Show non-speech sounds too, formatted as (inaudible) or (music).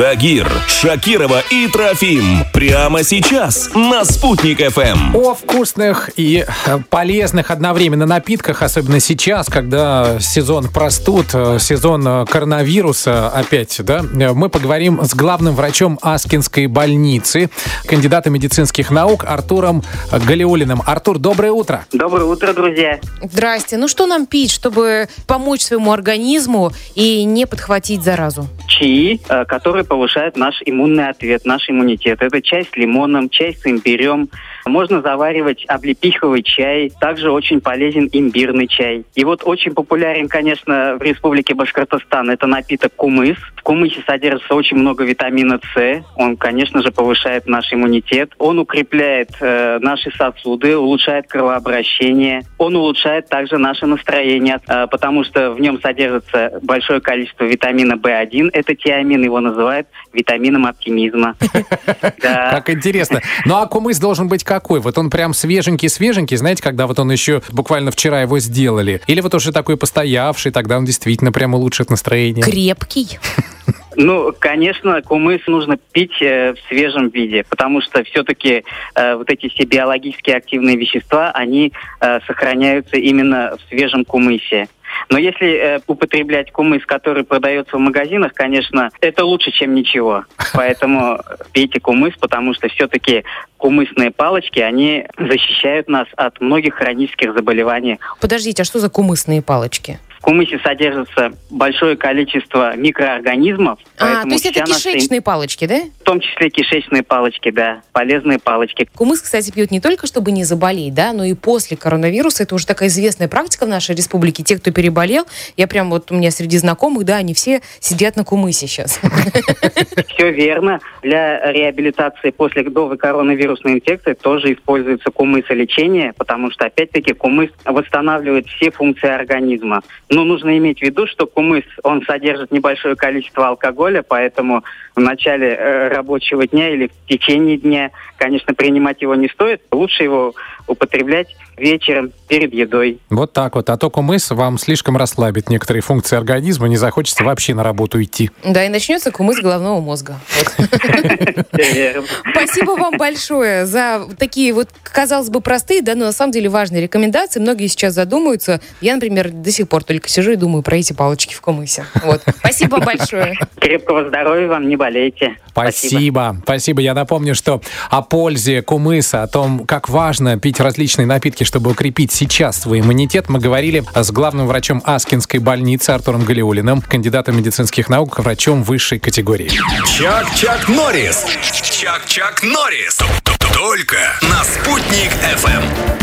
Тагир, Шакирова и Трофим. Прямо сейчас на «Спутник ФМ». О вкусных и э, полезных одновременно напитках, особенно сейчас, когда сезон простуд, э, сезон э, коронавируса опять, да, мы поговорим с главным врачом Аскинской больницы, кандидатом медицинских наук Артуром Галиулиным. Артур, доброе утро. Доброе утро, друзья. Здрасте. Ну что нам пить, чтобы помочь своему организму и не подхватить заразу? Чаи, которые повышают наш иммунный ответ, наш иммунитет. Это чай с лимоном, чай с имбирем. Можно заваривать облепиховый чай. Также очень полезен имбирный чай. И вот очень популярен, конечно, в Республике Башкортостан это напиток кумыс. В кумысе содержится очень много витамина С. Он, конечно же, повышает наш иммунитет. Он укрепляет э, наши сосуды, улучшает кровообращение. Он улучшает также наше настроение, э, потому что в нем содержится большое количество витамина В1. Это тиамин, его называют витамином оптимизма. (laughs) Как интересно. Ну а кумыс должен быть какой? Вот он прям свеженький-свеженький, знаете, когда вот он еще буквально вчера его сделали? Или вот уже такой постоявший, тогда он действительно прям улучшит настроение? Крепкий. Ну, конечно, кумыс нужно пить э, в свежем виде, потому что все-таки э, вот эти все биологически активные вещества, они э, сохраняются именно в свежем кумысе. Но если э, употреблять кумыс, который продается в магазинах, конечно, это лучше, чем ничего. (laughs) Поэтому пейте кумыс, потому что все-таки кумысные палочки, они защищают нас от многих хронических заболеваний. Подождите, а что за кумысные палочки? В кумысе содержится большое количество микроорганизмов. А, то есть это кишечные наша... палочки, да? В том числе кишечные палочки, да, полезные палочки. Кумыс, кстати, пьют не только, чтобы не заболеть, да, но и после коронавируса. Это уже такая известная практика в нашей республике. Те, кто переболел, я прям вот у меня среди знакомых, да, они все сидят на кумысе сейчас. (laughs) Все верно. Для реабилитации после новой коронавирусной инфекции тоже используется кумысолечение, потому что, опять-таки, кумыс восстанавливает все функции организма. Но нужно иметь в виду, что кумыс, он содержит небольшое количество алкоголя, поэтому в начале э, рабочего дня или в течение дня, конечно, принимать его не стоит. Лучше его употреблять вечером перед едой. Вот так вот. А то кумыс вам слишком расслабит некоторые функции организма, не захочется вообще на работу идти. Да, и начнется кумыс головного мозга. Спасибо вам большое за такие вот, казалось бы, простые, да, но на самом деле важные рекомендации. Многие сейчас задумаются. Я, например, до сих пор только сижу и думаю про эти палочки в кумысе. Вот. Спасибо большое. Крепкого здоровья вам, не болейте. Спасибо. Спасибо. Я напомню, что о пользе кумыса, о том, как важно пить различные напитки, чтобы укрепить сейчас свой иммунитет, мы говорили с главным врачом Аскинской больницы Артуром Галиулиным, кандидатом медицинских наук, врачом высшей категории. Чак-Чак Норрис. Чак-Чак Норрис. Только на «Спутник FM.